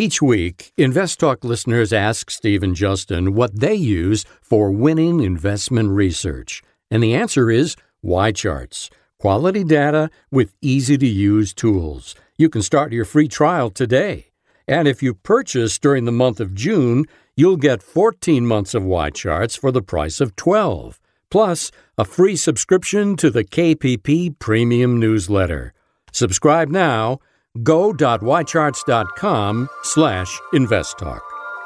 Each week, Invest Talk listeners ask Steve and Justin what they use for winning investment research. And the answer is YCharts. Quality data with easy to use tools. You can start your free trial today. And if you purchase during the month of June, you'll get 14 months of YCharts for the price of 12, plus a free subscription to the KPP Premium Newsletter. Subscribe now. Go.ycharts.com slash investtalk.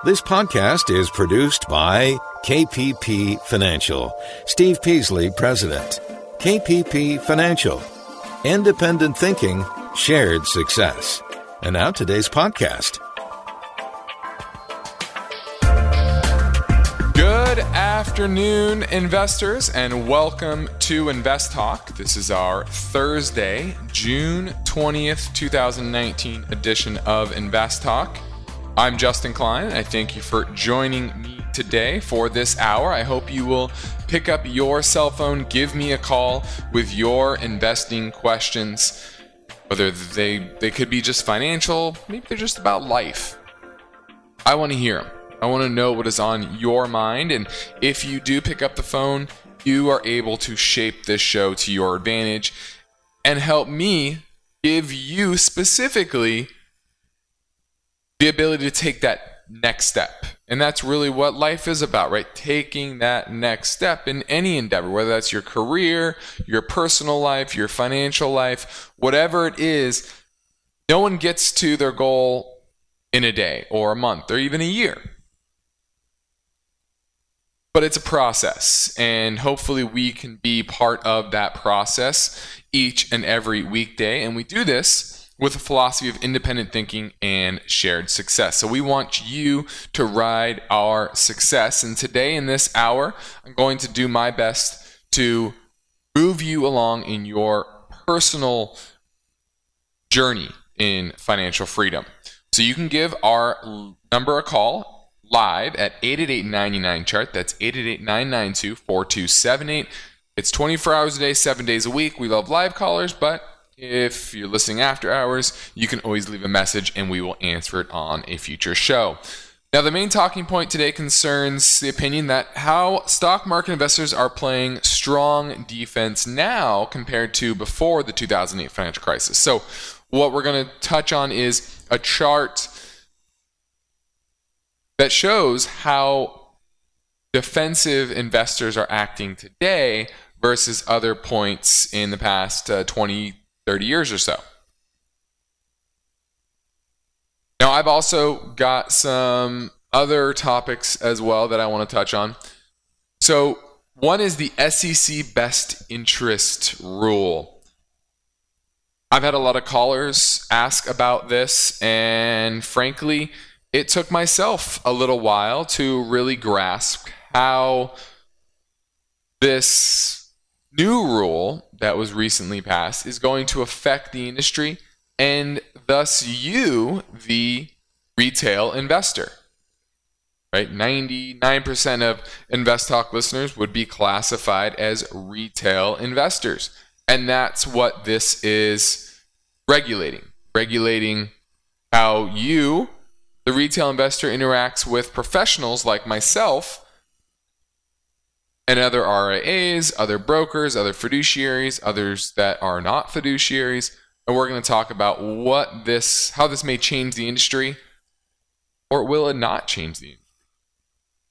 This podcast is produced by KPP Financial. Steve Peasley, President. KPP Financial. Independent thinking, shared success. And now today's podcast. Afternoon, investors, and welcome to Invest Talk. This is our Thursday, June 20th, 2019 edition of Invest Talk. I'm Justin Klein. I thank you for joining me today for this hour. I hope you will pick up your cell phone, give me a call with your investing questions. Whether they, they could be just financial, maybe they're just about life. I want to hear them. I want to know what is on your mind. And if you do pick up the phone, you are able to shape this show to your advantage and help me give you specifically the ability to take that next step. And that's really what life is about, right? Taking that next step in any endeavor, whether that's your career, your personal life, your financial life, whatever it is. No one gets to their goal in a day or a month or even a year. But it's a process, and hopefully, we can be part of that process each and every weekday. And we do this with a philosophy of independent thinking and shared success. So we want you to ride our success. And today, in this hour, I'm going to do my best to move you along in your personal journey in financial freedom. So you can give our number a call live at 888 chart. That's 888 992 4278. It's 24 hours a day, seven days a week. We love live callers, but if you're listening after hours, you can always leave a message and we will answer it on a future show. Now, the main talking point today concerns the opinion that how stock market investors are playing strong defense now compared to before the 2008 financial crisis. So, what we're going to touch on is a chart that shows how defensive investors are acting today versus other points in the past uh, 20, 30 years or so. Now, I've also got some other topics as well that I want to touch on. So, one is the SEC best interest rule. I've had a lot of callers ask about this, and frankly, it took myself a little while to really grasp how this new rule that was recently passed is going to affect the industry and thus you, the retail investor. Right? 99% of Invest Talk listeners would be classified as retail investors. And that's what this is regulating. Regulating how you, the retail investor, interacts with professionals like myself and other RIAs, other brokers, other fiduciaries, others that are not fiduciaries. And we're going to talk about what this, how this may change the industry, or will it not change the industry?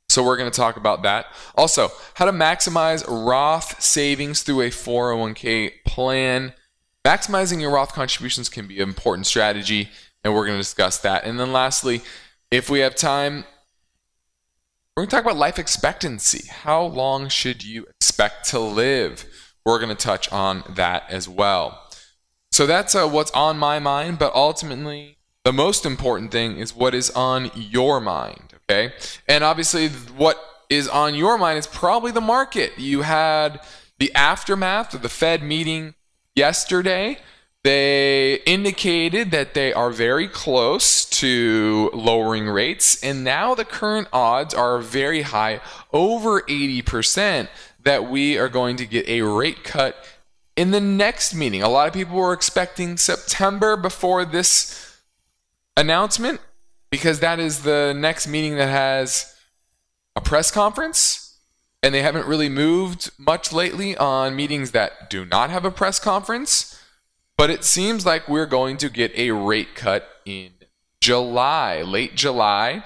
So we're going to talk about that. Also, how to maximize Roth savings through a 401k plan. Maximizing your Roth contributions can be an important strategy, and we're going to discuss that. And then lastly, if we have time, we're going to talk about life expectancy. How long should you expect to live? We're going to touch on that as well. So that's uh, what's on my mind, but ultimately, the most important thing is what is on your mind, okay? And obviously, what is on your mind is probably the market. You had the aftermath of the Fed meeting yesterday they indicated that they are very close to lowering rates, and now the current odds are very high, over 80%, that we are going to get a rate cut in the next meeting. A lot of people were expecting September before this announcement. because that is the next meeting that has a press conference, and they haven't really moved much lately on meetings that do not have a press conference. But it seems like we're going to get a rate cut in July, late July.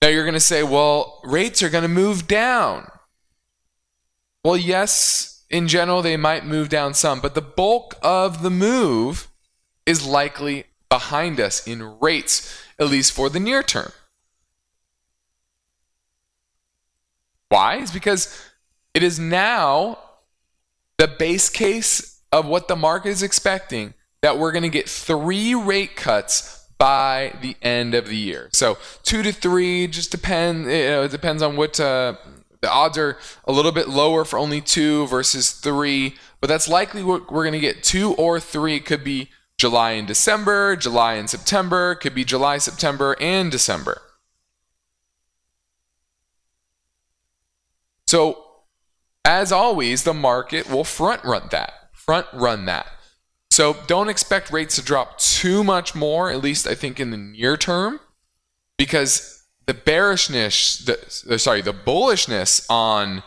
Now you're going to say, well, rates are going to move down. Well, yes, in general, they might move down some, but the bulk of the move is likely behind us in rates, at least for the near term. Why? It's because it is now the base case of what the market is expecting that we're going to get three rate cuts by the end of the year. So two to three just depend. You know, it depends on what uh, the odds are. A little bit lower for only two versus three, but that's likely what we're going to get. Two or three could be July and December, July and September, could be July, September, and December. So, as always, the market will front run that. Front run that. So, don't expect rates to drop too much more, at least I think in the near term, because the bearishness, the, sorry, the bullishness on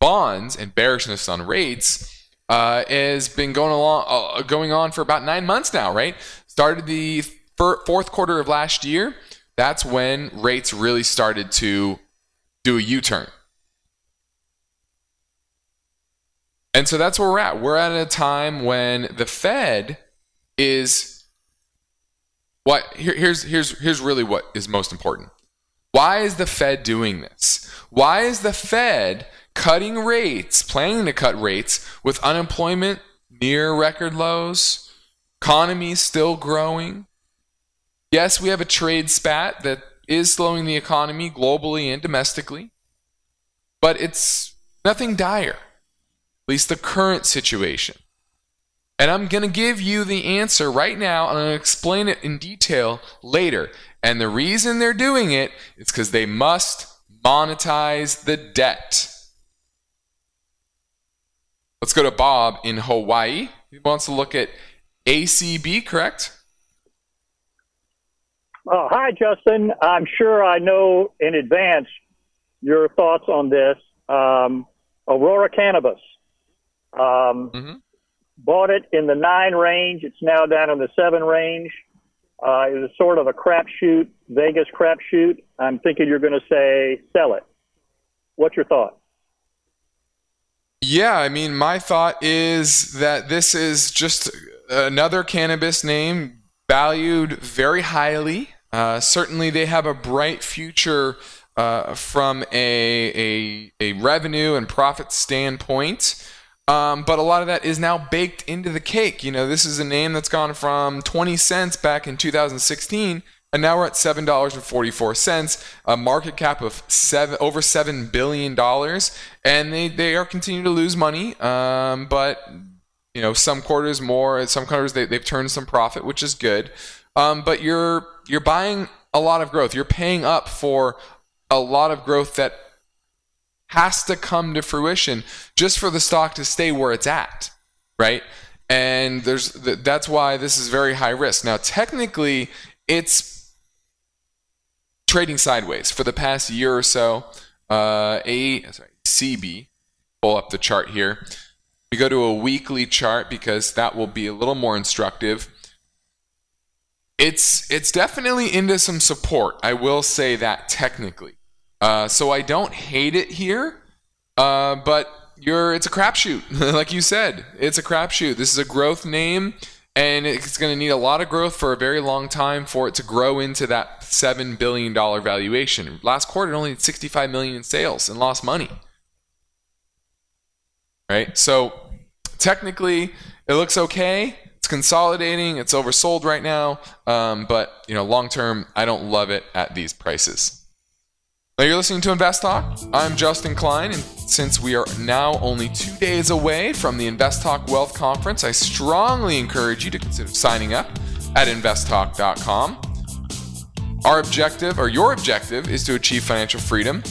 bonds and bearishness on rates uh, has been going along, uh, going on for about nine months now. Right, started the fir- fourth quarter of last year. That's when rates really started to do a U-turn. And so that's where we're at. We're at a time when the Fed is what here, here's here's here's really what is most important. Why is the Fed doing this? Why is the Fed cutting rates, planning to cut rates with unemployment near record lows, economy still growing. Yes, we have a trade spat that is slowing the economy globally and domestically, but it's nothing dire, at least the current situation. And I'm going to give you the answer right now, and to explain it in detail later. And the reason they're doing it is because they must monetize the debt. Let's go to Bob in Hawaii. He wants to look at ACB, correct? Oh, hi, Justin. I'm sure I know in advance your thoughts on this. Um, Aurora Cannabis. Um, mm-hmm. Bought it in the nine range. It's now down in the seven range. Uh, it was sort of a crapshoot, Vegas crapshoot. I'm thinking you're going to say sell it. What's your thought? Yeah, I mean, my thought is that this is just another cannabis name valued very highly. Uh, certainly, they have a bright future uh, from a, a, a revenue and profit standpoint. Um, but a lot of that is now baked into the cake. You know, this is a name that's gone from 20 cents back in 2016 and now we're at seven dollars and forty four cents, a market cap of seven over seven billion dollars, and they they are continuing to lose money. Um, but you know, some quarters more, some quarters they, they've turned some profit, which is good. Um, but you're you're buying a lot of growth. You're paying up for a lot of growth that has to come to fruition just for the stock to stay where it's at, right? And there's that's why this is very high risk. Now, technically, it's trading sideways for the past year or so. Uh, a sorry, CB, pull up the chart here. We go to a weekly chart because that will be a little more instructive. It's it's definitely into some support. I will say that technically. Uh, so I don't hate it here, uh, but you're it's a crapshoot, like you said. It's a crapshoot. This is a growth name and it's going to need a lot of growth for a very long time for it to grow into that seven billion dollar valuation. Last quarter, it only had 65 million in sales and lost money. Right, so technically, it looks okay. It's consolidating. It's oversold right now, um, but you know, long term, I don't love it at these prices. Now you're listening to Invest Talk. I'm Justin Klein, and since we are now only two days away from the Invest Talk Wealth Conference, I strongly encourage you to consider signing up at investtalk.com. Our objective, or your objective, is to achieve financial freedom.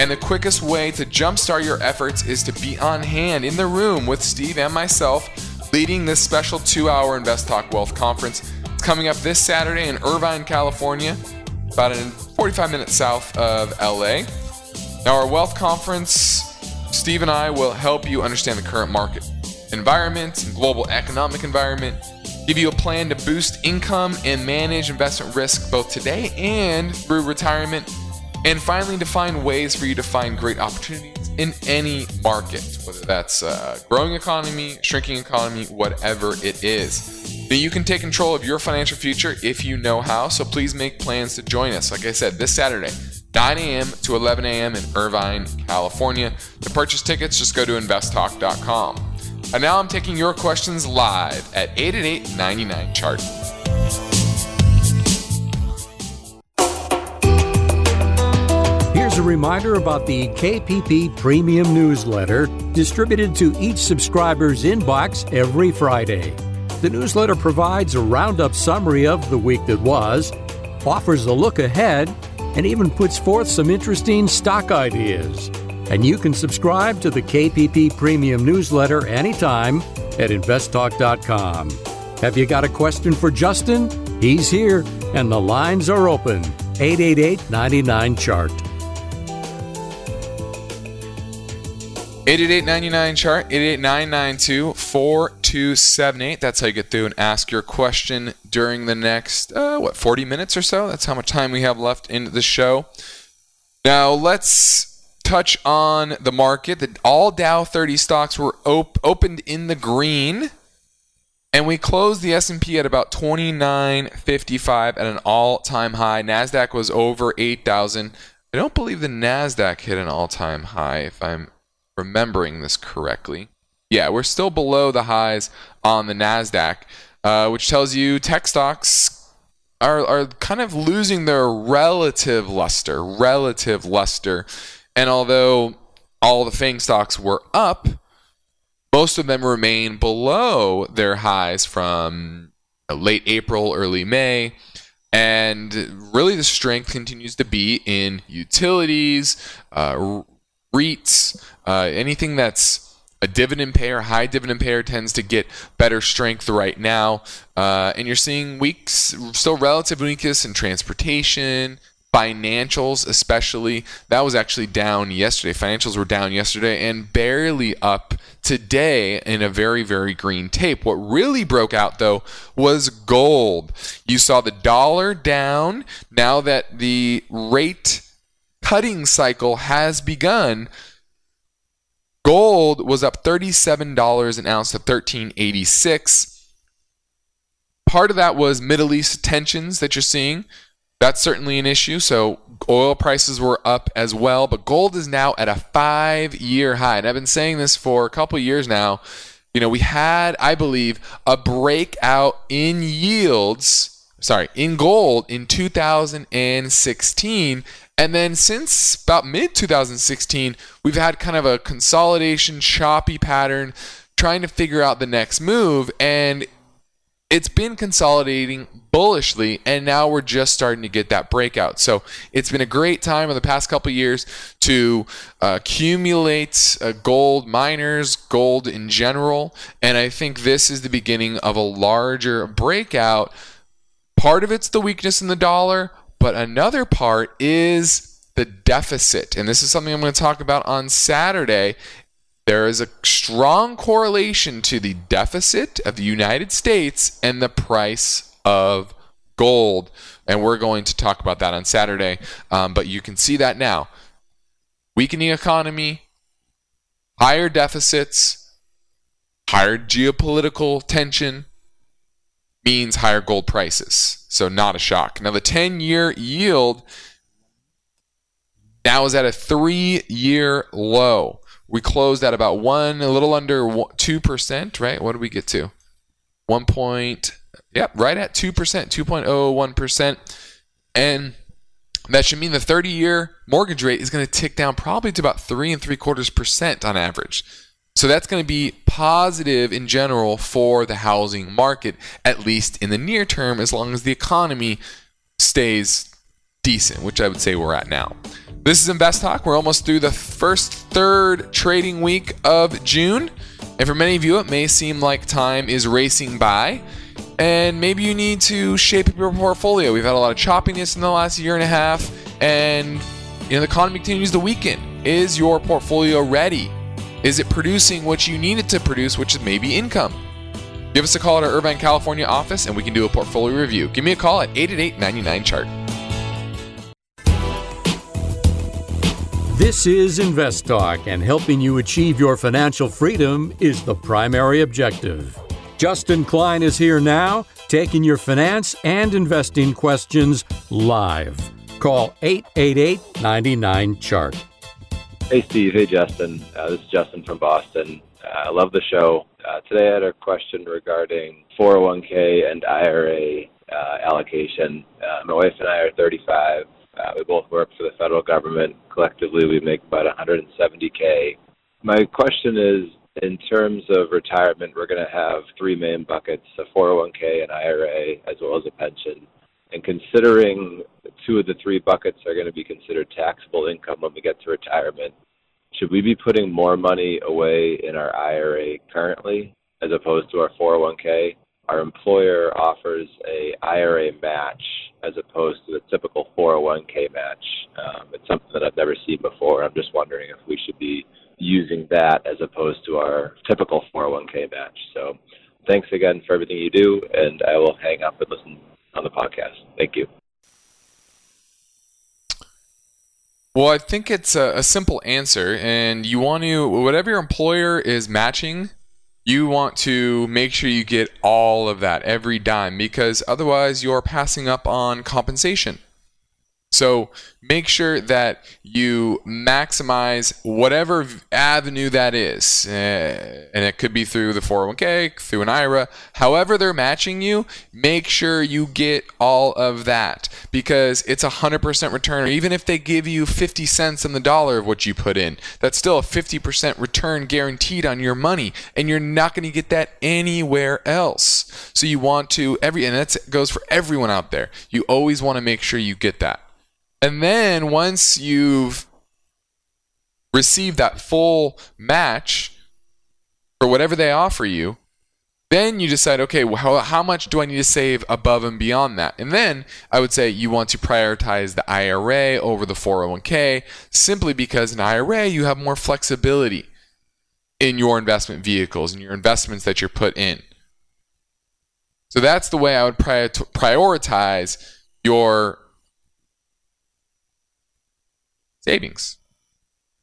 And the quickest way to jumpstart your efforts is to be on hand in the room with Steve and myself leading this special two hour Invest Talk Wealth Conference It's coming up this Saturday in Irvine, California, about 45 minutes south of LA. Now, our wealth conference, Steve and I will help you understand the current market environment and global economic environment, give you a plan to boost income and manage investment risk both today and through retirement, and finally define ways for you to find great opportunities in any market, whether that's a growing economy, shrinking economy, whatever it is. Now, you can take control of your financial future if you know how, so please make plans to join us. Like I said, this Saturday, 9 a.m. to 11 a.m. in Irvine, California. To purchase tickets, just go to investtalk.com. And now I'm taking your questions live at 888 99 chart. Here's a reminder about the KPP Premium Newsletter distributed to each subscriber's inbox every Friday. The newsletter provides a roundup summary of the week that was, offers a look ahead, and even puts forth some interesting stock ideas and you can subscribe to the KPP Premium newsletter anytime at investtalk.com. Have you got a question for Justin? He's here, and the lines are open. 888 99 Chart. 888 chart 888 4278 that's how you get through and ask your question during the next uh, what 40 minutes or so that's how much time we have left in the show now let's touch on the market. That all Dow 30 stocks were op- opened in the green, and we closed the S&P at about 29.55 at an all-time high. Nasdaq was over 8,000. I don't believe the Nasdaq hit an all-time high, if I'm remembering this correctly. Yeah, we're still below the highs on the Nasdaq, uh, which tells you tech stocks are are kind of losing their relative luster. Relative luster and although all the FANG stocks were up, most of them remain below their highs from late April, early May. And really, the strength continues to be in utilities, uh, REITs, uh, anything that's a dividend payer, high dividend payer tends to get better strength right now. Uh, and you're seeing weeks, still relative weakness in transportation, financials especially. That was actually down yesterday. Financials were down yesterday and barely up today in a very very green tape. What really broke out though was gold. You saw the dollar down now that the rate cutting cycle has begun gold was up $37 an ounce to 1386 part of that was middle east tensions that you're seeing that's certainly an issue. So oil prices were up as well, but gold is now at a five year high. And I've been saying this for a couple years now. You know, we had, I believe, a breakout in yields, sorry, in gold in 2016. And then since about mid 2016, we've had kind of a consolidation, choppy pattern, trying to figure out the next move. And it's been consolidating bullishly and now we're just starting to get that breakout so it's been a great time in the past couple years to uh, accumulate uh, gold miners gold in general and i think this is the beginning of a larger breakout part of it's the weakness in the dollar but another part is the deficit and this is something i'm going to talk about on saturday there is a strong correlation to the deficit of the United States and the price of gold. And we're going to talk about that on Saturday. Um, but you can see that now. Weakening economy, higher deficits, higher geopolitical tension means higher gold prices. So, not a shock. Now, the 10 year yield now is at a three year low we closed at about one, a little under two percent, right? What did we get to? One point, yep, right at two percent, two point oh one percent, and that should mean the 30-year mortgage rate is going to tick down probably to about three and three quarters percent on average. So that's going to be positive in general for the housing market, at least in the near term, as long as the economy stays decent, which I would say we're at now. This is Invest Talk. We're almost through the first third trading week of June. And for many of you, it may seem like time is racing by. and maybe you need to shape up your portfolio. We've had a lot of choppiness in the last year and a half, and you know the economy continues to weaken. Is your portfolio ready? Is it producing what you need it to produce, which is maybe income? Give us a call at our Irvine, California office and we can do a portfolio review. Give me a call at 888 99 chart. This is Invest Talk, and helping you achieve your financial freedom is the primary objective. Justin Klein is here now, taking your finance and investing questions live. Call 888 99 Chart. Hey, Steve. Hey, Justin. Uh, this is Justin from Boston. Uh, I love the show. Uh, today I had a question regarding 401k and IRA uh, allocation. Uh, my wife and I are 35. Uh, we both work for the federal government. Collectively, we make about 170k. My question is, in terms of retirement, we're going to have three main buckets: a 401k, an IRA, as well as a pension. And considering two of the three buckets are going to be considered taxable income when we get to retirement, should we be putting more money away in our IRA currently as opposed to our 401k? Our employer offers a IRA match as opposed to the typical 401k match. Um, it's something that I've never seen before. I'm just wondering if we should be using that as opposed to our typical 401k match. So thanks again for everything you do, and I will hang up and listen on the podcast. Thank you. Well, I think it's a, a, simple answer, and you want to, whatever your employer is matching, you want to make sure you get all of that, every dime, because otherwise you're passing up on compensation. So make sure that you maximize whatever avenue that is. Uh, and it could be through the 401k, through an IRA. However, they're matching you, make sure you get all of that because it's a 100% return. Even if they give you 50 cents on the dollar of what you put in, that's still a 50% return guaranteed on your money. And you're not going to get that anywhere else. So you want to, every, and that goes for everyone out there. You always want to make sure you get that. And then once you've received that full match for whatever they offer you, then you decide, okay, well, how, how much do I need to save above and beyond that? And then I would say you want to prioritize the IRA over the 401k simply because in IRA you have more flexibility in your investment vehicles and your investments that you're put in. So that's the way I would prioritize your savings.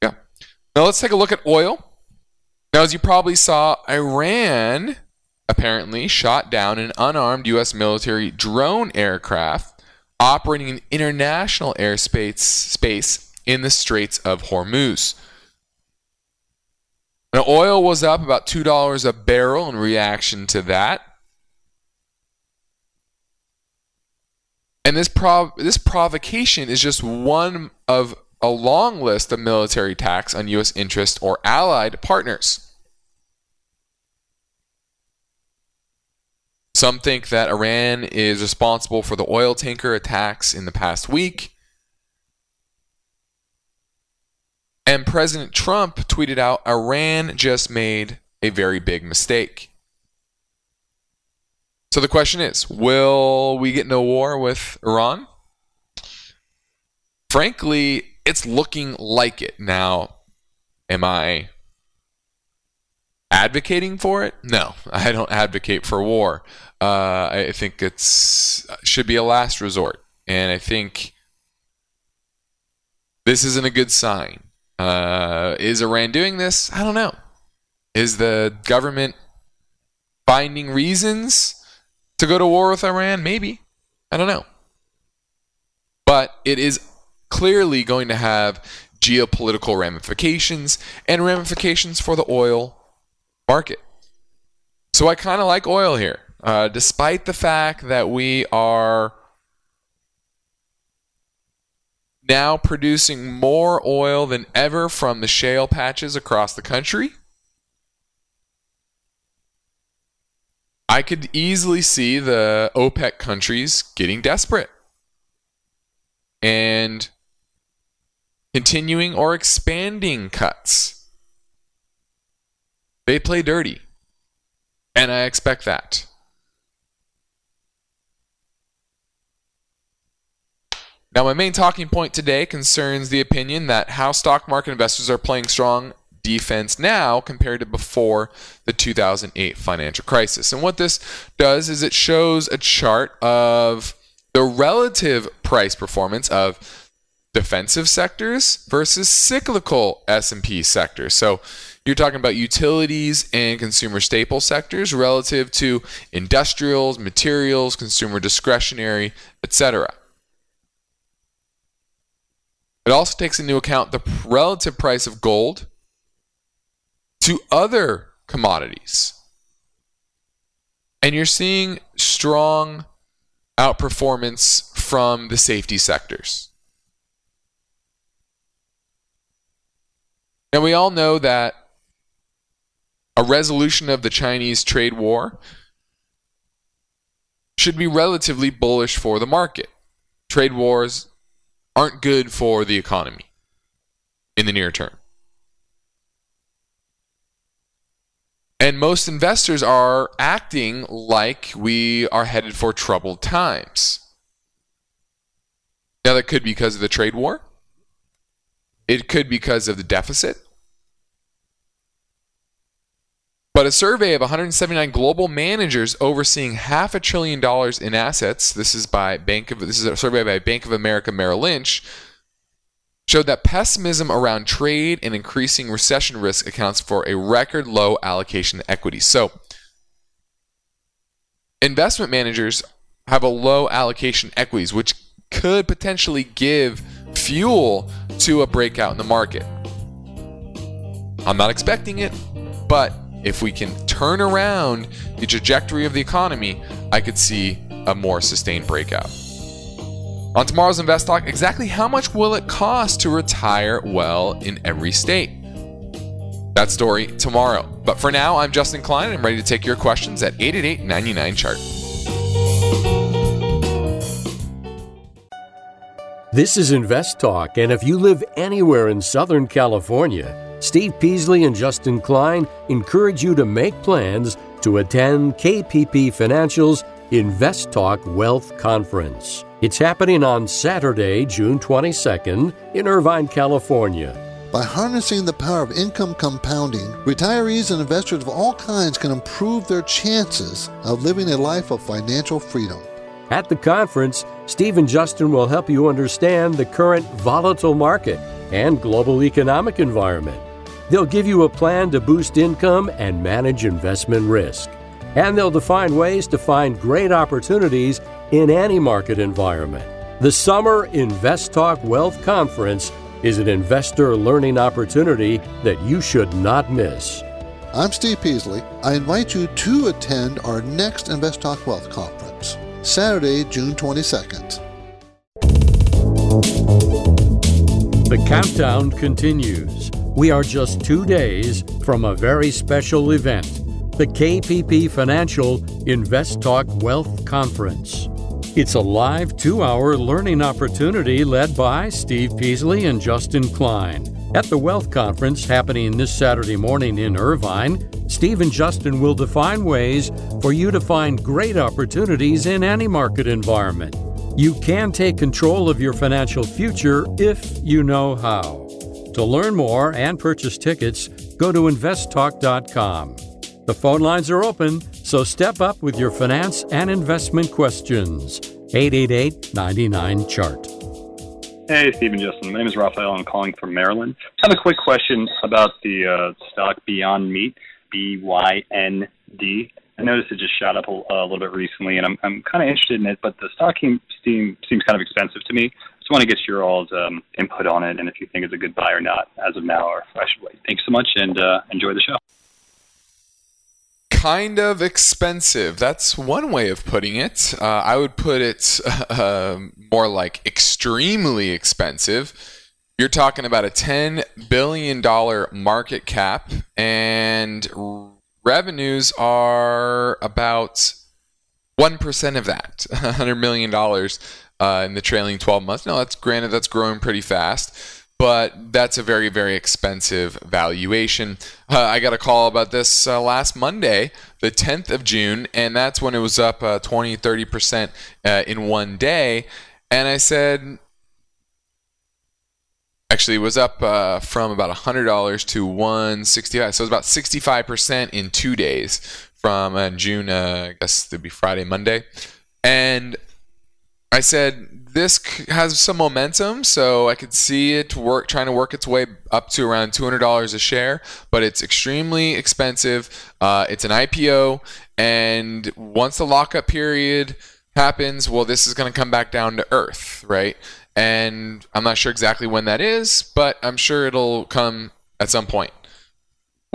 Yeah. Now let's take a look at oil. Now, as you probably saw, Iran apparently shot down an unarmed U.S. military drone aircraft operating in international airspace space in the Straits of Hormuz. Now, oil was up about $2 a barrel in reaction to that. And this prov- this provocation is just one of a long list of military attacks on U.S. interests or allied partners. Some think that Iran is responsible for the oil tanker attacks in the past week. And President Trump tweeted out Iran just made a very big mistake. So the question is will we get into a war with Iran? Frankly, it's looking like it. Now, am I advocating for it? No, I don't advocate for war. Uh, I think it's should be a last resort, and I think this isn't a good sign. Uh, is Iran doing this? I don't know. Is the government finding reasons to go to war with Iran? Maybe. I don't know. But it is clearly going to have geopolitical ramifications and ramifications for the oil market. So I kind of like oil here, uh, despite the fact that we are now producing more oil than ever from the shale patches across the country. I could easily see the OPEC countries getting desperate. And continuing or expanding cuts. They play dirty, and I expect that. Now, my main talking point today concerns the opinion that how stock market investors are playing strong defense now compared to before the 2008 financial crisis. And what this does is it shows a chart of the relative price performance of defensive sectors versus cyclical S&P sectors. So you're talking about utilities and consumer staple sectors relative to industrials, materials, consumer discretionary, etc. It also takes into account the relative price of gold to other commodities. And you're seeing strong outperformance from the safety sectors. And we all know that a resolution of the Chinese trade war should be relatively bullish for the market. Trade wars aren't good for the economy in the near term. And most investors are acting like we are headed for troubled times. Now, that could be because of the trade war. It could be because of the deficit. But a survey of 179 global managers overseeing half a trillion dollars in assets, this is by Bank of this is a survey by Bank of America Merrill Lynch, showed that pessimism around trade and increasing recession risk accounts for a record low allocation to equities. So, investment managers have a low allocation equities, which could potentially give fuel to a breakout in the market. I'm not expecting it, but if we can turn around the trajectory of the economy, I could see a more sustained breakout. On tomorrow's Invest Talk, exactly how much will it cost to retire well in every state? That story tomorrow. But for now, I'm Justin Klein and I'm ready to take your questions at 888 99 Chart. This is Invest Talk, and if you live anywhere in Southern California, Steve Peasley and Justin Klein encourage you to make plans to attend KPP Financial's Invest Talk Wealth Conference. It's happening on Saturday, June 22nd in Irvine, California. By harnessing the power of income compounding, retirees and investors of all kinds can improve their chances of living a life of financial freedom. At the conference, Steve and Justin will help you understand the current volatile market and global economic environment. They'll give you a plan to boost income and manage investment risk. And they'll define ways to find great opportunities in any market environment. The Summer Invest Talk Wealth Conference is an investor learning opportunity that you should not miss. I'm Steve Peasley. I invite you to attend our next Invest Talk Wealth Conference, Saturday, June 22nd. The countdown continues. We are just two days from a very special event the KPP Financial Invest Talk Wealth Conference. It's a live two hour learning opportunity led by Steve Peasley and Justin Klein. At the Wealth Conference happening this Saturday morning in Irvine, Steve and Justin will define ways for you to find great opportunities in any market environment. You can take control of your financial future if you know how. To learn more and purchase tickets, go to investtalk.com. The phone lines are open, so step up with your finance and investment questions. 888 99 Chart. Hey, Stephen Justin. My name is Raphael. I'm calling from Maryland. I have a quick question about the uh, stock Beyond Meat, B Y N D. I noticed it just shot up a, a little bit recently, and I'm, I'm kind of interested in it, but the stock seems, seems kind of expensive to me I just want to get your all's um, input on it and if you think it's a good buy or not as of now or if I should wait. Thanks so much and uh, enjoy the show. Kind of expensive. That's one way of putting it. Uh, I would put it uh, more like extremely expensive. You're talking about a $10 billion market cap, and revenues are about 1% of that, $100 million uh, in the trailing 12 months. Now, that's granted, that's growing pretty fast, but that's a very, very expensive valuation. Uh, I got a call about this uh, last Monday, the 10th of June, and that's when it was up uh, 20, 30% uh, in one day. And I said, Actually, it was up uh, from about $100 to 165 So it was about 65% in two days from uh, June, uh, I guess it'd be Friday, Monday. And I said, this has some momentum, so I could see it work, trying to work its way up to around $200 a share, but it's extremely expensive. Uh, it's an IPO, and once the lockup period happens, well, this is going to come back down to earth, right? And I'm not sure exactly when that is, but I'm sure it'll come at some point.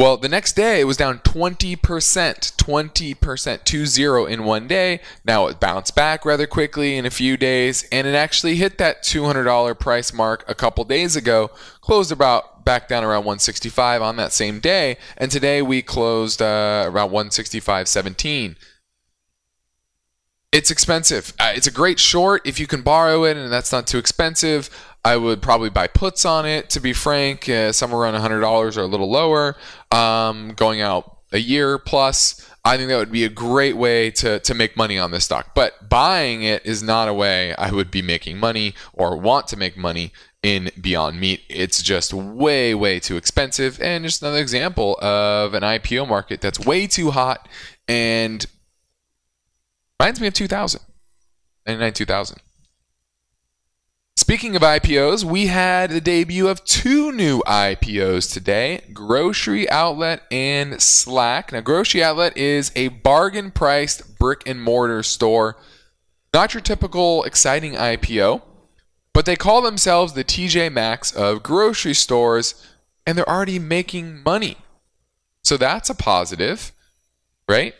Well, the next day it was down 20%, 20%, 2 0 in one day. Now it bounced back rather quickly in a few days, and it actually hit that $200 price mark a couple days ago, closed about back down around 165 on that same day, and today we closed uh, around 165.17 it's expensive. Uh, it's a great short if you can borrow it, and that's not too expensive. I would probably buy puts on it, to be frank, uh, somewhere around $100 or a little lower, um, going out a year plus. I think that would be a great way to, to make money on this stock. But buying it is not a way I would be making money or want to make money in Beyond Meat. It's just way, way too expensive. And just another example of an IPO market that's way too hot and Reminds me of 2000, 99 2000. Speaking of IPOs, we had the debut of two new IPOs today Grocery Outlet and Slack. Now, Grocery Outlet is a bargain priced brick and mortar store. Not your typical exciting IPO, but they call themselves the TJ Maxx of grocery stores, and they're already making money. So that's a positive, right?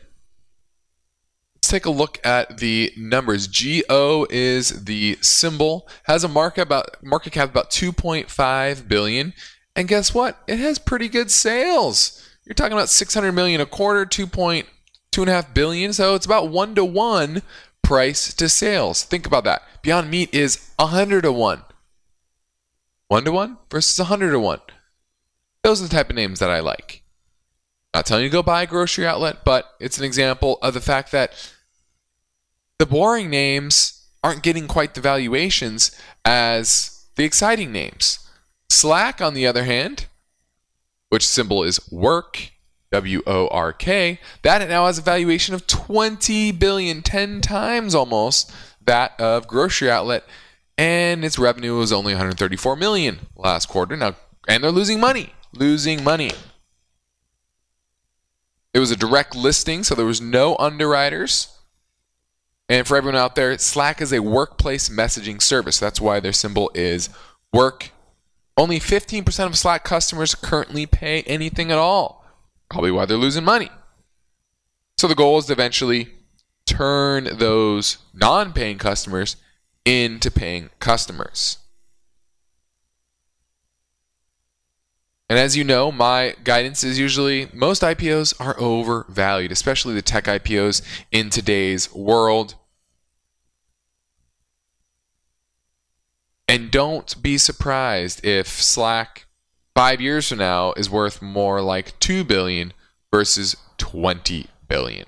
Take a look at the numbers. GO is the symbol, has a market about market cap about 2.5 billion, and guess what? It has pretty good sales. You're talking about 600 million a quarter, 2.2.5 billion, so it's about one to one price to sales. Think about that. Beyond Meat is 100 to one. One to one versus 100 to one. Those are the type of names that I like. Not telling you to go buy a grocery outlet, but it's an example of the fact that the boring names aren't getting quite the valuations as the exciting names. Slack, on the other hand, which symbol is work, W O R K, that now has a valuation of 20 billion, 10 times almost that of Grocery Outlet, and its revenue was only 134 million last quarter. Now, and they're losing money, losing money. It was a direct listing, so there was no underwriters. And for everyone out there, Slack is a workplace messaging service. That's why their symbol is work. Only 15% of Slack customers currently pay anything at all. Probably why they're losing money. So the goal is to eventually turn those non paying customers into paying customers. And as you know, my guidance is usually most IPOs are overvalued, especially the tech IPOs in today's world. And don't be surprised if Slack five years from now is worth more like two billion versus twenty billion.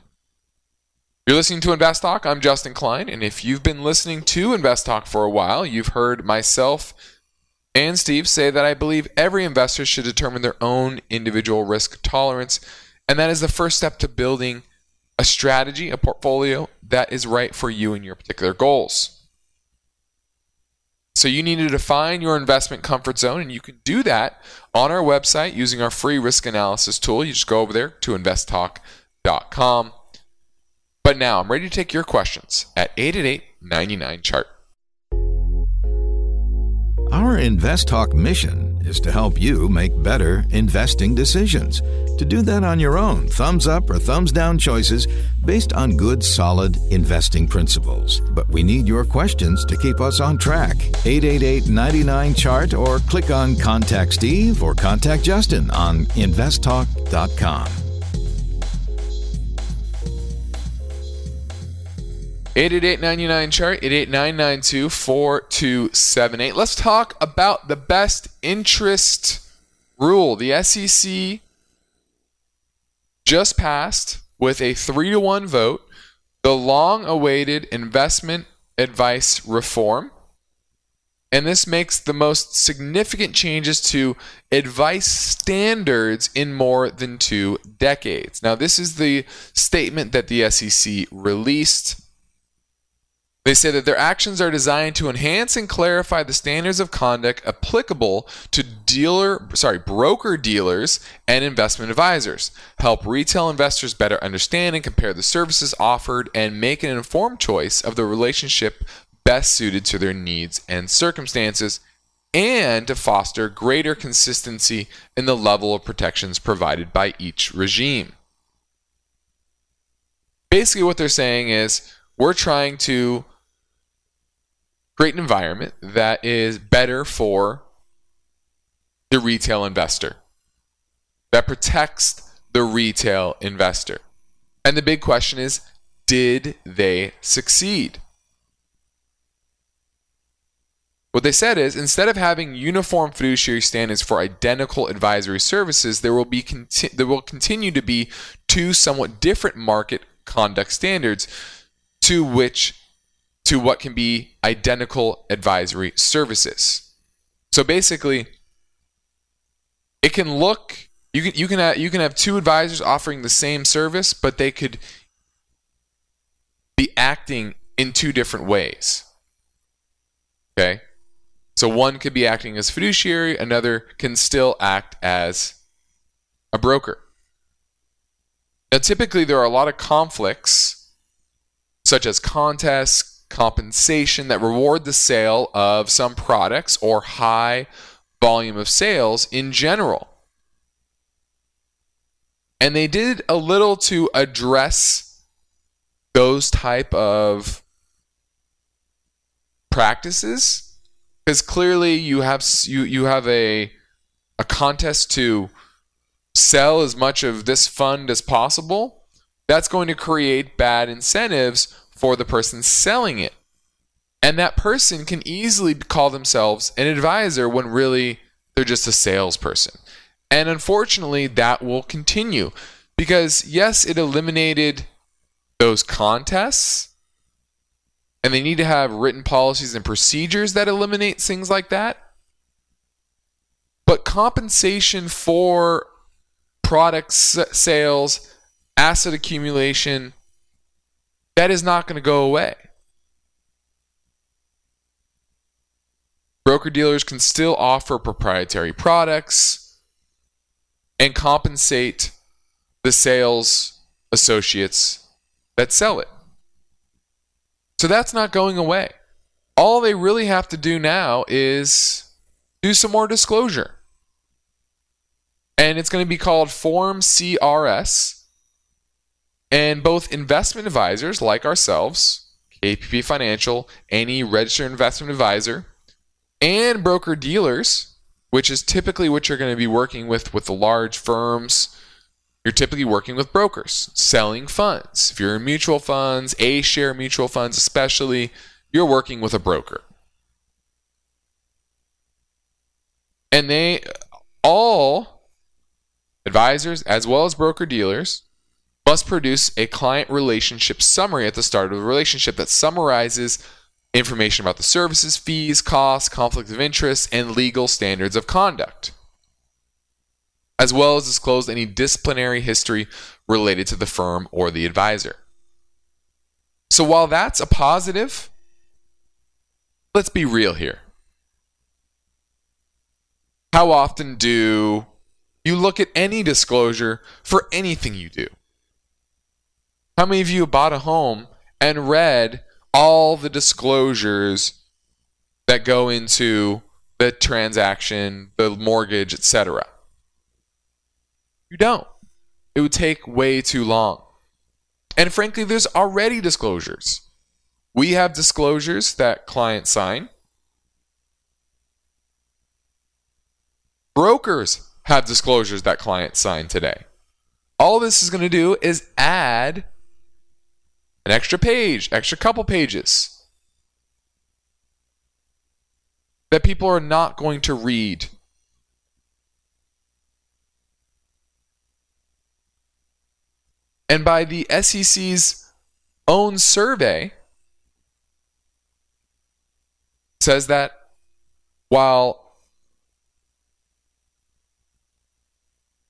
You're listening to Invest Talk. I'm Justin Klein, and if you've been listening to Invest Talk for a while, you've heard myself and Steve say that I believe every investor should determine their own individual risk tolerance, and that is the first step to building a strategy, a portfolio that is right for you and your particular goals. So you need to define your investment comfort zone, and you can do that on our website using our free risk analysis tool. You just go over there to investtalk.com. But now I'm ready to take your questions at 888 99 chart. Our Invest Talk mission is to help you make better investing decisions. To do that on your own, thumbs up or thumbs down choices based on good, solid investing principles. But we need your questions to keep us on track. 888 99 Chart or click on Contact Steve or Contact Justin on investtalk.com. 888 chart 888 Let's talk about the best interest rule. The SEC just passed with a 3 to 1 vote the long awaited investment advice reform. and this makes the most significant changes to advice standards in more than two decades. Now, this is the statement that the SEC released. They say that their actions are designed to enhance and clarify the standards of conduct applicable to dealer, sorry, broker dealers and investment advisors, help retail investors better understand and compare the services offered, and make an informed choice of the relationship best suited to their needs and circumstances, and to foster greater consistency in the level of protections provided by each regime. Basically, what they're saying is we're trying to create an environment that is better for the retail investor, that protects the retail investor. And the big question is did they succeed? What they said is instead of having uniform fiduciary standards for identical advisory services, there will be conti- there will continue to be two somewhat different market conduct standards to which to what can be identical advisory services. So basically, it can look you can you can have, you can have two advisors offering the same service, but they could be acting in two different ways. Okay? So one could be acting as fiduciary, another can still act as a broker. Now, typically, there are a lot of conflicts, such as contests, compensation, that reward the sale of some products or high volume of sales in general. And they did a little to address those type of practices because clearly you have you you have a a contest to sell as much of this fund as possible that's going to create bad incentives for the person selling it and that person can easily call themselves an advisor when really they're just a salesperson and unfortunately that will continue because yes it eliminated those contests and they need to have written policies and procedures that eliminate things like that. But compensation for product sales, asset accumulation, that is not going to go away. Broker dealers can still offer proprietary products and compensate the sales associates that sell it. So that's not going away. All they really have to do now is do some more disclosure. And it's going to be called Form CRS. And both investment advisors like ourselves, KPP Financial, any registered investment advisor, and broker dealers, which is typically what you're going to be working with with the large firms you're typically working with brokers selling funds. If you're in mutual funds, A share mutual funds especially, you're working with a broker. And they all advisors as well as broker dealers must produce a client relationship summary at the start of the relationship that summarizes information about the services, fees, costs, conflict of interest, and legal standards of conduct as well as disclose any disciplinary history related to the firm or the advisor. So while that's a positive, let's be real here. How often do you look at any disclosure for anything you do? How many of you bought a home and read all the disclosures that go into the transaction, the mortgage, etc.? You don't. It would take way too long. And frankly, there's already disclosures. We have disclosures that clients sign. Brokers have disclosures that clients sign today. All this is going to do is add an extra page, extra couple pages. That people are not going to read. And by the SEC's own survey, says that while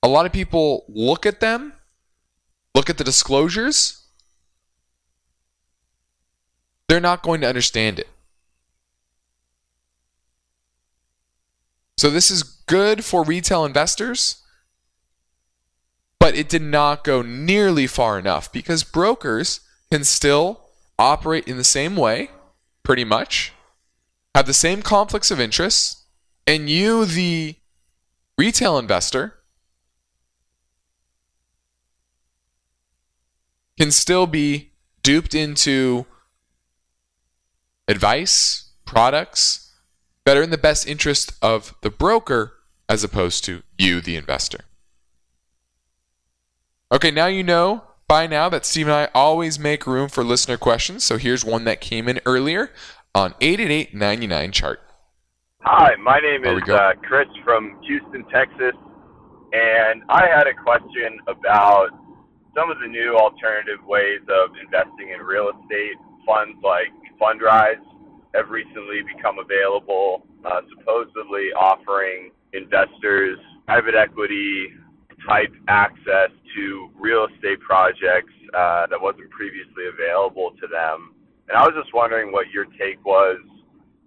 a lot of people look at them, look at the disclosures, they're not going to understand it. So this is good for retail investors, but it did not go nearly far enough because brokers can still operate in the same way, pretty much, have the same conflicts of interest, and you, the retail investor, can still be duped into advice, products that are in the best interest of the broker as opposed to you, the investor. Okay, now you know by now that Steve and I always make room for listener questions. So here's one that came in earlier on 888 chart. Hi, my name is uh, Chris from Houston, Texas, and I had a question about some of the new alternative ways of investing in real estate. Funds like Fundrise have recently become available, uh, supposedly offering investors private equity type access to real estate projects uh, that wasn't previously available to them. And I was just wondering what your take was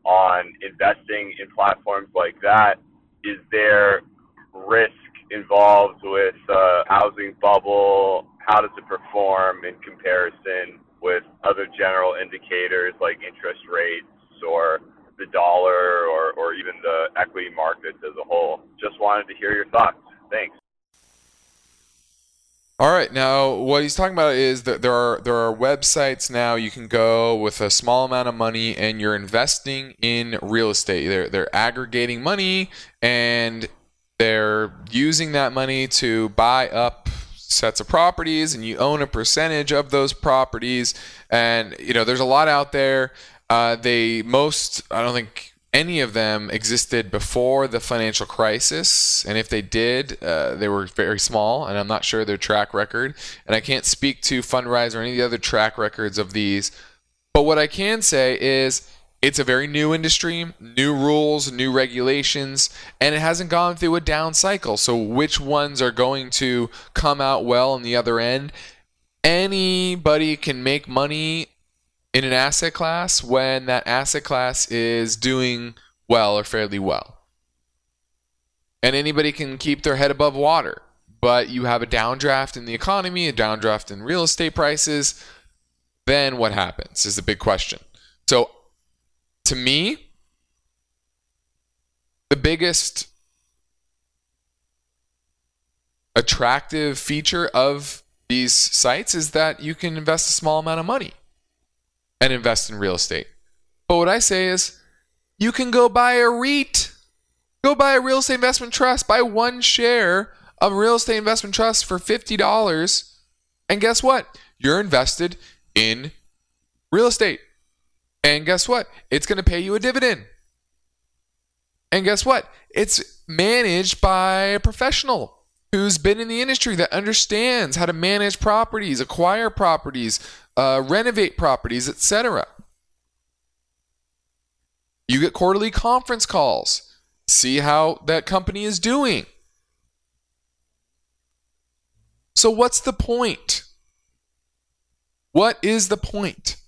on investing in platforms like that. Is there risk involved with uh, housing bubble? How does it perform in comparison with other general indicators like interest rates or the dollar or, or even the equity markets as a whole? Just wanted to hear your thoughts. Thanks. All right. Now, what he's talking about is that there are there are websites now you can go with a small amount of money and you're investing in real estate. They're they're aggregating money and they're using that money to buy up sets of properties and you own a percentage of those properties and you know there's a lot out there uh, they most i don't think any of them existed before the financial crisis, and if they did, uh, they were very small, and I'm not sure their track record. And I can't speak to Fundrise or any of the other track records of these. But what I can say is it's a very new industry, new rules, new regulations, and it hasn't gone through a down cycle. So, which ones are going to come out well on the other end? Anybody can make money in an asset class when that asset class is doing well or fairly well. And anybody can keep their head above water. But you have a downdraft in the economy, a downdraft in real estate prices, then what happens is the big question. To me, the biggest attractive feature of these sites is that you can invest a small amount of money and invest in real estate. But what I say is, you can go buy a REIT. Go buy a real estate investment trust. Buy one share of real estate investment trust for $50. And guess what? You're invested in real estate. And guess what? It's going to pay you a dividend. And guess what? It's managed by a professional who's been in the industry that understands how to manage properties, acquire properties, uh, renovate properties, etc. You get quarterly conference calls, see how that company is doing. So, what's the point? What is the point?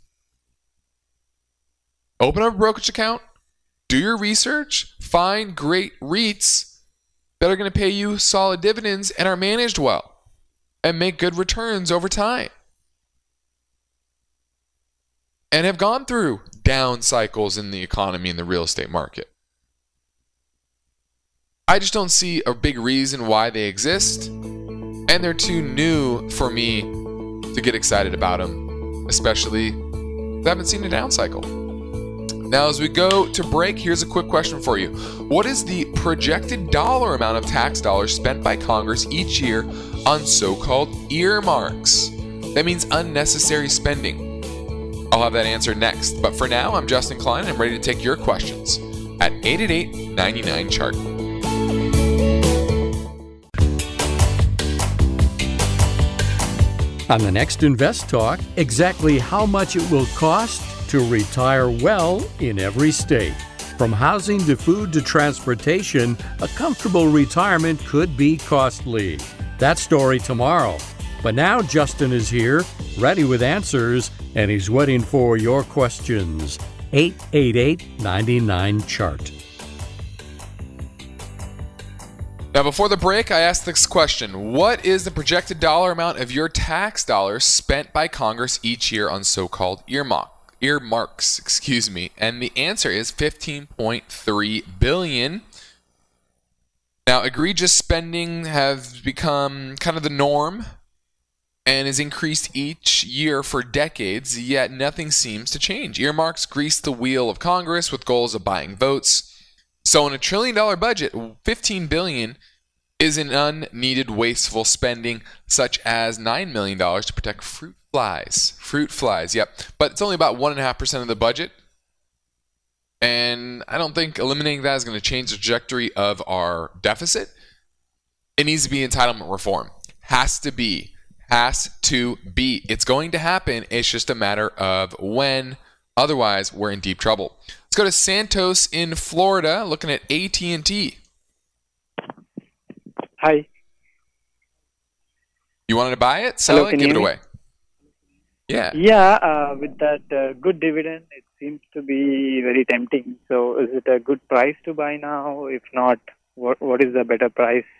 Open up a brokerage account, do your research, find great REITs that are going to pay you solid dividends and are managed well and make good returns over time and have gone through down cycles in the economy and the real estate market. I just don't see a big reason why they exist, and they're too new for me to get excited about them, especially I haven't seen a down cycle. Now, as we go to break, here's a quick question for you. What is the projected dollar amount of tax dollars spent by Congress each year on so called earmarks? That means unnecessary spending. I'll have that answer next. But for now, I'm Justin Klein and I'm ready to take your questions at 888 99 Chart. On the next Invest Talk, exactly how much it will cost to retire well in every state. From housing to food to transportation, a comfortable retirement could be costly. That story tomorrow. But now Justin is here, ready with answers, and he's waiting for your questions. 888 99 Chart. Now, before the break, I asked this question What is the projected dollar amount of your tax dollars spent by Congress each year on so called earmark, earmarks? Excuse me. And the answer is 15.3 billion. Now, egregious spending has become kind of the norm and has increased each year for decades, yet nothing seems to change. Earmarks grease the wheel of Congress with goals of buying votes so in a trillion dollar budget, 15 billion is an unneeded wasteful spending such as 9 million dollars to protect fruit flies. Fruit flies, yep. But it's only about 1.5% of the budget. And I don't think eliminating that is going to change the trajectory of our deficit. It needs to be entitlement reform. Has to be. Has to be. It's going to happen. It's just a matter of when. Otherwise, we're in deep trouble. Let's go to Santos in Florida, looking at AT&T. Hi. You wanted to buy it, sell Hello, it, give it away. Yeah. Yeah, uh, with that uh, good dividend, it seems to be very tempting. So, is it a good price to buy now? If not, what what is the better price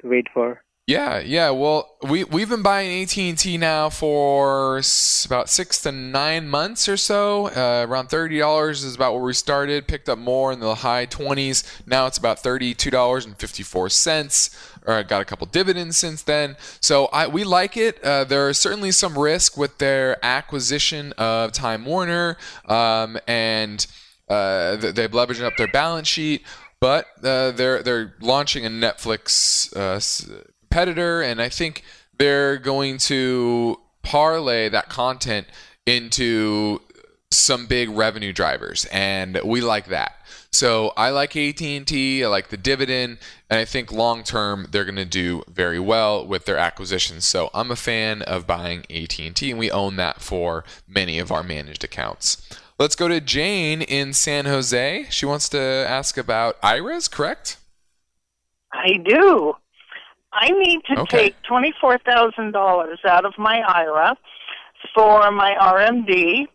to wait for? Yeah, yeah. Well, we we've been buying AT and T now for s- about six to nine months or so. Uh, around thirty dollars is about where we started. Picked up more in the high twenties. Now it's about thirty-two dollars and fifty-four cents. Or got a couple dividends since then. So I we like it. Uh, there is certainly some risk with their acquisition of Time Warner, um, and uh, they've leveraged up their balance sheet. But uh, they're they're launching a Netflix uh, competitor, and I think they're going to parlay that content into some big revenue drivers, and we like that. So I like AT&T, I like the dividend, and I think long term they're going to do very well with their acquisitions. So I'm a fan of buying AT&T, and we own that for many of our managed accounts. Let's go to Jane in San Jose. She wants to ask about IRAs, correct? I do. I need to Okay. take twenty-four thousand dollars out of my IRA for my RMD,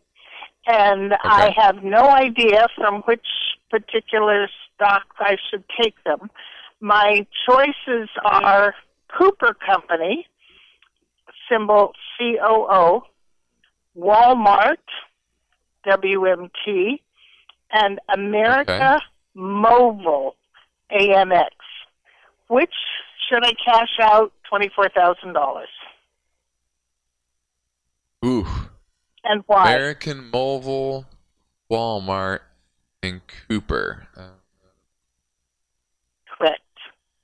and I have no idea from which particular stock I should take them. My choices are Cooper Company, symbol COO, Walmart, WMT, and America Mobile, AMX. Which should I cash out twenty-four thousand dollars, Ooh. and why? American Mobile, Walmart, and Cooper. Uh, Correct.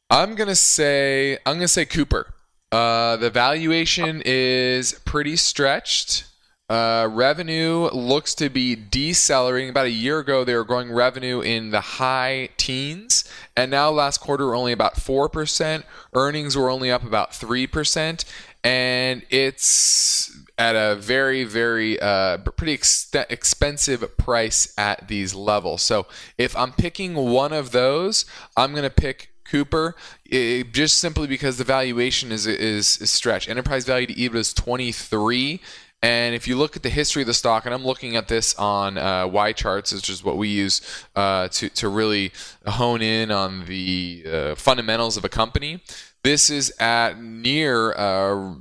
I'm gonna say I'm gonna say Cooper. Uh, the valuation is pretty stretched. Uh, revenue looks to be decelerating. About a year ago, they were growing revenue in the high teens, and now last quarter were only about four percent. Earnings were only up about three percent, and it's at a very, very uh, pretty ex- expensive price at these levels. So if I'm picking one of those, I'm gonna pick Cooper, eh, just simply because the valuation is is, is stretched. Enterprise value to EBITDA is 23. And if you look at the history of the stock, and I'm looking at this on uh, YCharts, which is what we use uh, to, to really hone in on the uh, fundamentals of a company, this is at near uh,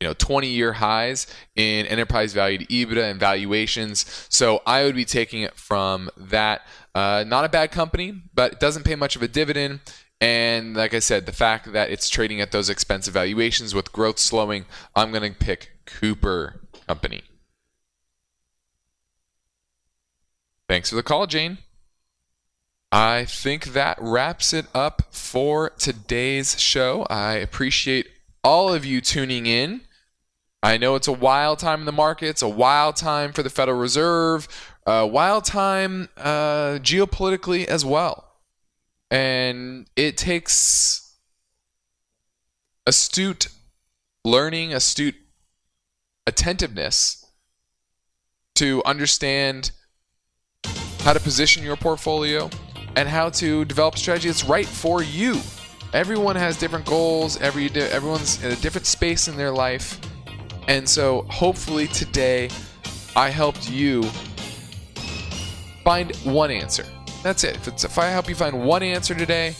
you know 20 year highs in enterprise value to EBITDA and valuations. So I would be taking it from that. Uh, not a bad company, but it doesn't pay much of a dividend. And like I said, the fact that it's trading at those expensive valuations with growth slowing, I'm going to pick Cooper Company. Thanks for the call, Jane. I think that wraps it up for today's show. I appreciate all of you tuning in. I know it's a wild time in the markets, a wild time for the Federal Reserve, a wild time uh, geopolitically as well. And it takes astute learning, astute attentiveness to understand how to position your portfolio, and how to develop strategy that's right for you. Everyone has different goals. Every everyone's in a different space in their life, and so hopefully today I helped you find one answer. That's it. If, if I help you find one answer today,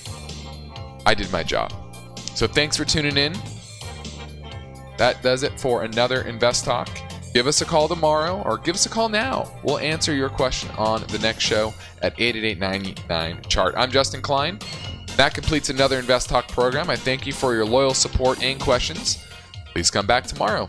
I did my job. So thanks for tuning in. That does it for another Invest Talk. Give us a call tomorrow or give us a call now. We'll answer your question on the next show at 888 chart. I'm Justin Klein. That completes another Invest Talk program. I thank you for your loyal support and questions. Please come back tomorrow.